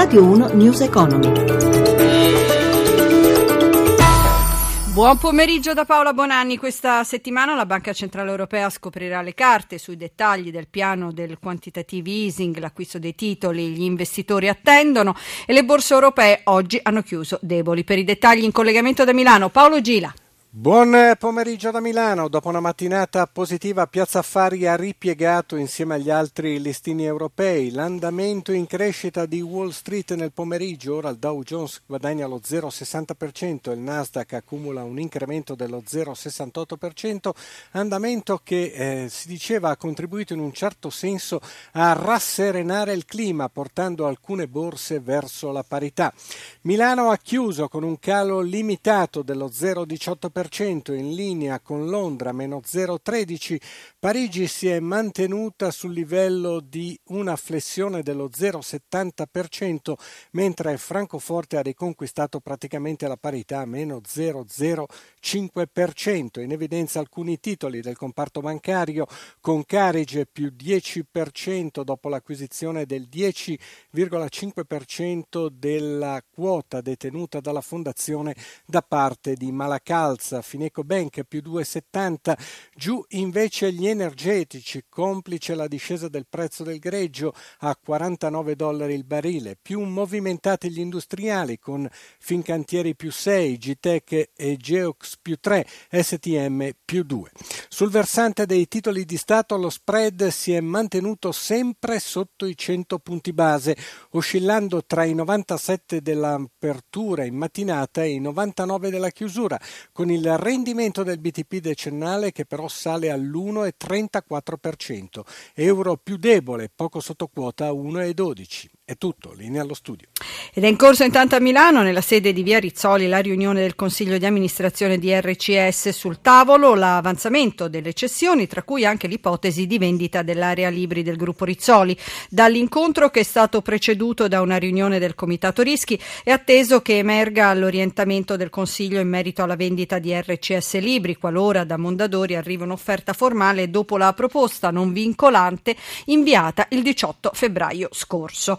Radio 1 News Economy. Buon pomeriggio da Paola Bonanni. Questa settimana la Banca Centrale Europea scoprirà le carte sui dettagli del piano del quantitative easing, l'acquisto dei titoli, gli investitori attendono e le borse europee oggi hanno chiuso deboli. Per i dettagli in collegamento da Milano, Paolo Gila. Buon pomeriggio da Milano. Dopo una mattinata positiva, Piazza Affari ha ripiegato insieme agli altri listini europei. L'andamento in crescita di Wall Street nel pomeriggio, ora il Dow Jones guadagna lo 0,60%, il Nasdaq accumula un incremento dello 0,68%, andamento che eh, si diceva ha contribuito in un certo senso a rasserenare il clima, portando alcune borse verso la parità. Milano ha chiuso con un calo limitato dello 0,18% in linea con Londra meno 0,13, Parigi si è mantenuta sul livello di una flessione dello 0,70%, mentre Francoforte ha riconquistato praticamente la parità meno 0,05%. In evidenza alcuni titoli del comparto bancario con Carige più 10% dopo l'acquisizione del 10,5% della quota detenuta dalla fondazione da parte di Malacalza. Piazza, Fineco Bank più 2,70, giù invece gli energetici, complice la discesa del prezzo del greggio a 49 dollari il barile, più movimentati gli industriali con Fincantieri più 6, Gtech e Geox più 3, STM più 2. Sul versante dei titoli di Stato lo spread si è mantenuto sempre sotto i 100 punti base, oscillando tra i 97 dell'apertura in mattinata e i 99 della chiusura, con il il rendimento del BTP decennale che però sale all'1,34%, euro più debole, poco sotto quota 1,12%. È tutto, linea allo studio. Ed è in corso intanto a Milano, nella sede di Via Rizzoli, la riunione del Consiglio di amministrazione di RCS sul tavolo, l'avanzamento delle cessioni, tra cui anche l'ipotesi di vendita dell'area libri del gruppo Rizzoli. Dall'incontro che è stato preceduto da una riunione del Comitato Rischi è atteso che emerga l'orientamento del Consiglio in merito alla vendita di RCS Libri, qualora da Mondadori arrivi un'offerta formale dopo la proposta non vincolante inviata il 18 febbraio scorso.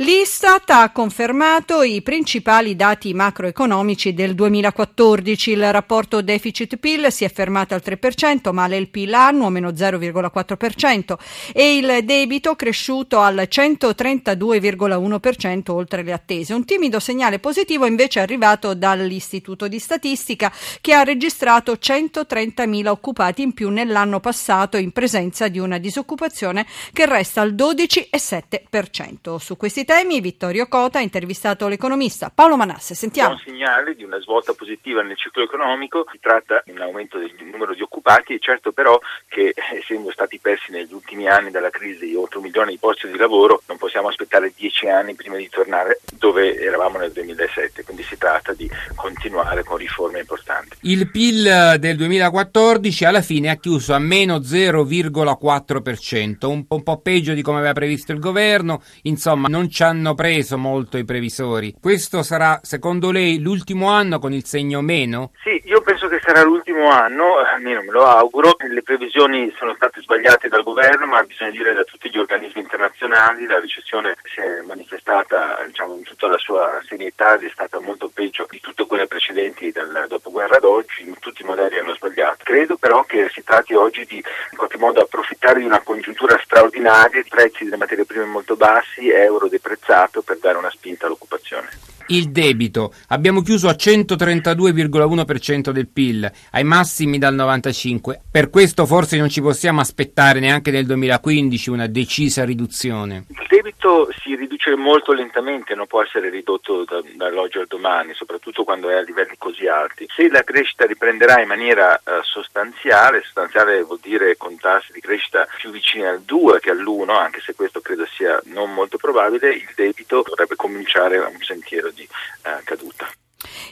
L'Istat ha confermato i principali dati macroeconomici del 2014. Il rapporto deficit-PIL si è fermato al 3%, male il PIL annuo meno 0,4% e il debito cresciuto al 132,1% oltre le attese. Un timido segnale positivo invece è arrivato dall'Istituto di Statistica che ha registrato 130.000 occupati in più nell'anno passato in presenza di una disoccupazione che resta al 12,7%. Su questi temi Vittorio Cota ha intervistato l'economista Paolo Manasse. Sentiamo. un segnale di una svolta positiva nel ciclo economico, si tratta di un aumento del numero di occupati e certo però che essendo stati persi negli ultimi anni dalla crisi oltre un milione di posti di lavoro non possiamo aspettare dieci anni prima di tornare dove eravamo nel 2007, quindi si tratta di continuare con riforme importanti. Il PIL del 2014 alla fine ha chiuso a meno 0,4%, un po', peggio di come aveva previsto il governo, insomma non ci hanno preso molto i previsori. Questo sarà, secondo lei, l'ultimo anno con il segno meno? Sì, io penso sarà l'ultimo anno, almeno me lo auguro. Le previsioni sono state sbagliate dal governo, ma bisogna dire da tutti gli organismi internazionali. La recessione si è manifestata diciamo, in tutta la sua serietà ed è stata molto peggio di tutte quelle precedenti dal dopoguerra ad oggi. Tutti i modelli hanno sbagliato. Credo però che si tratti oggi di in qualche modo approfittare di una congiuntura straordinaria, prezzi delle materie prime molto bassi, euro dei apprezzato per dare una spinta all'occupazione. Il debito. Abbiamo chiuso a 132,1% del PIL, ai massimi dal 95. Per questo forse non ci possiamo aspettare neanche nel 2015 una decisa riduzione. Il debito si riduce molto lentamente, non può essere ridotto da, dall'oggi al domani, soprattutto quando è a livelli così alti. Se la crescita riprenderà in maniera uh, sostanziale, sostanziale vuol dire con tassi di crescita più vicini al 2 che all'1, anche se questo credo sia non molto probabile, il debito dovrebbe cominciare un sentiero di eh, caduta.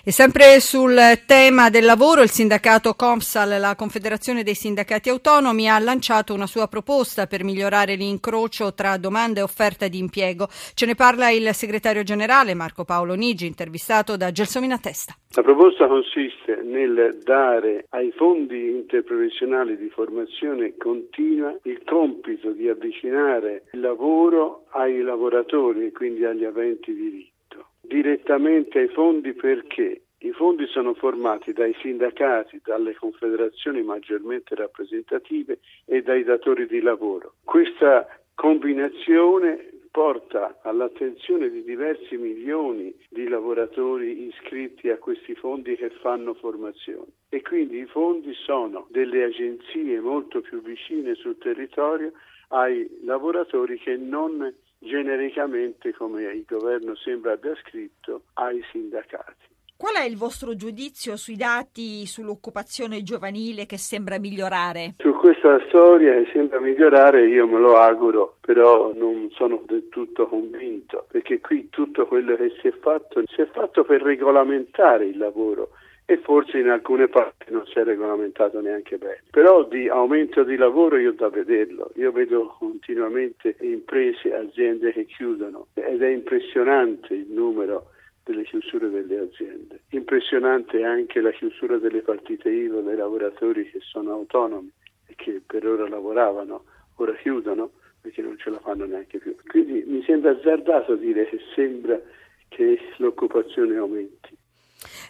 E sempre sul tema del lavoro, il sindacato Comsal, la Confederazione dei Sindacati Autonomi, ha lanciato una sua proposta per migliorare l'incrocio tra domanda e offerta di impiego. Ce ne parla il segretario generale Marco Paolo Nigi, intervistato da Gelsomina Testa. La proposta consiste nel dare ai fondi interprofessionali di formazione continua il compito di avvicinare il lavoro ai lavoratori e quindi agli aventi diritto direttamente ai fondi perché i fondi sono formati dai sindacati, dalle confederazioni maggiormente rappresentative e dai datori di lavoro. Questa combinazione porta all'attenzione di diversi milioni di lavoratori iscritti a questi fondi che fanno formazione e quindi i fondi sono delle agenzie molto più vicine sul territorio ai lavoratori che non genericamente, come il governo sembra abbia scritto, ai sindacati. Qual è il vostro giudizio sui dati sull'occupazione giovanile che sembra migliorare? Su questa storia che sembra migliorare io me lo auguro, però non sono del tutto convinto, perché qui tutto quello che si è fatto si è fatto per regolamentare il lavoro e forse in alcune parti non si è regolamentato neanche bene. Però di aumento di lavoro io da vederlo, io vedo continuamente imprese, aziende che chiudono ed è impressionante il numero delle chiusure delle aziende. Impressionante anche la chiusura delle partite IVA dei lavoratori che sono autonomi e che per ora lavoravano, ora chiudono perché non ce la fanno neanche più. Quindi mi sembra azzardato dire che sembra che l'occupazione aumenti.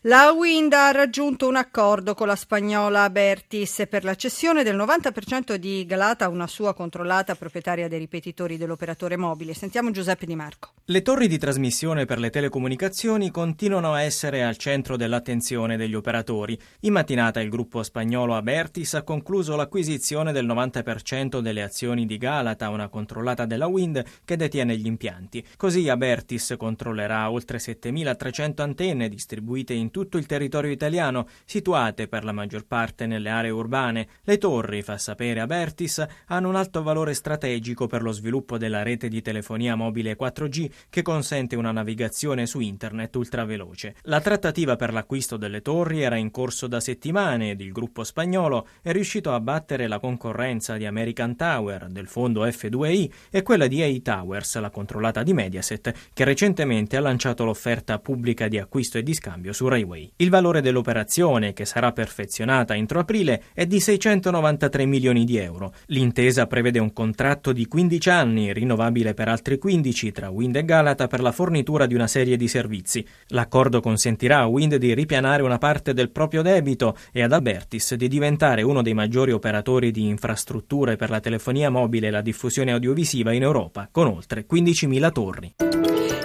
La Wind ha raggiunto un accordo con la spagnola Bertis per la cessione del 90% di Galata a una sua controllata proprietaria dei ripetitori dell'operatore mobile. Sentiamo Giuseppe Di Marco. Le torri di trasmissione per le telecomunicazioni continuano a essere al centro dell'attenzione degli operatori. In mattinata il gruppo spagnolo Abertis ha concluso l'acquisizione del 90% delle azioni di Galata, una controllata della Wind che detiene gli impianti. Così Abertis controllerà oltre 7300 antenne distribuite in tutto il territorio italiano, situate per la maggior parte nelle aree urbane. Le torri, fa sapere Abertis, hanno un alto valore strategico per lo sviluppo della rete di telefonia mobile 4G che consente una navigazione su internet ultraveloce. La trattativa per l'acquisto delle torri era in corso da settimane ed il gruppo spagnolo è riuscito a battere la concorrenza di American Tower, del fondo F2I e quella di A Towers, la controllata di Mediaset, che recentemente ha lanciato l'offerta pubblica di acquisto e di scambio su Rai Highway. Il valore dell'operazione, che sarà perfezionata entro aprile, è di 693 milioni di euro. L'intesa prevede un contratto di 15 anni, rinnovabile per altri 15 tra Wind e Galata per la fornitura di una serie di servizi. L'accordo consentirà a Wind di ripianare una parte del proprio debito e ad Albertis di diventare uno dei maggiori operatori di infrastrutture per la telefonia mobile e la diffusione audiovisiva in Europa, con oltre 15.000 torri.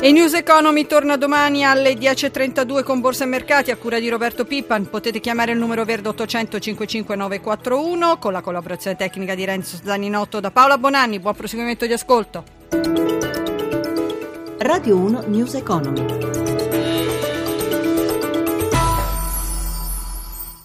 E News Economy torna domani alle 10.32 con Borsa e Mercati a cura di Roberto Pippan. Potete chiamare il numero verde 800 55 941 con la collaborazione tecnica di Renzo Zaninotto da Paola Bonanni. Buon proseguimento di ascolto. Radio 1 News Economy.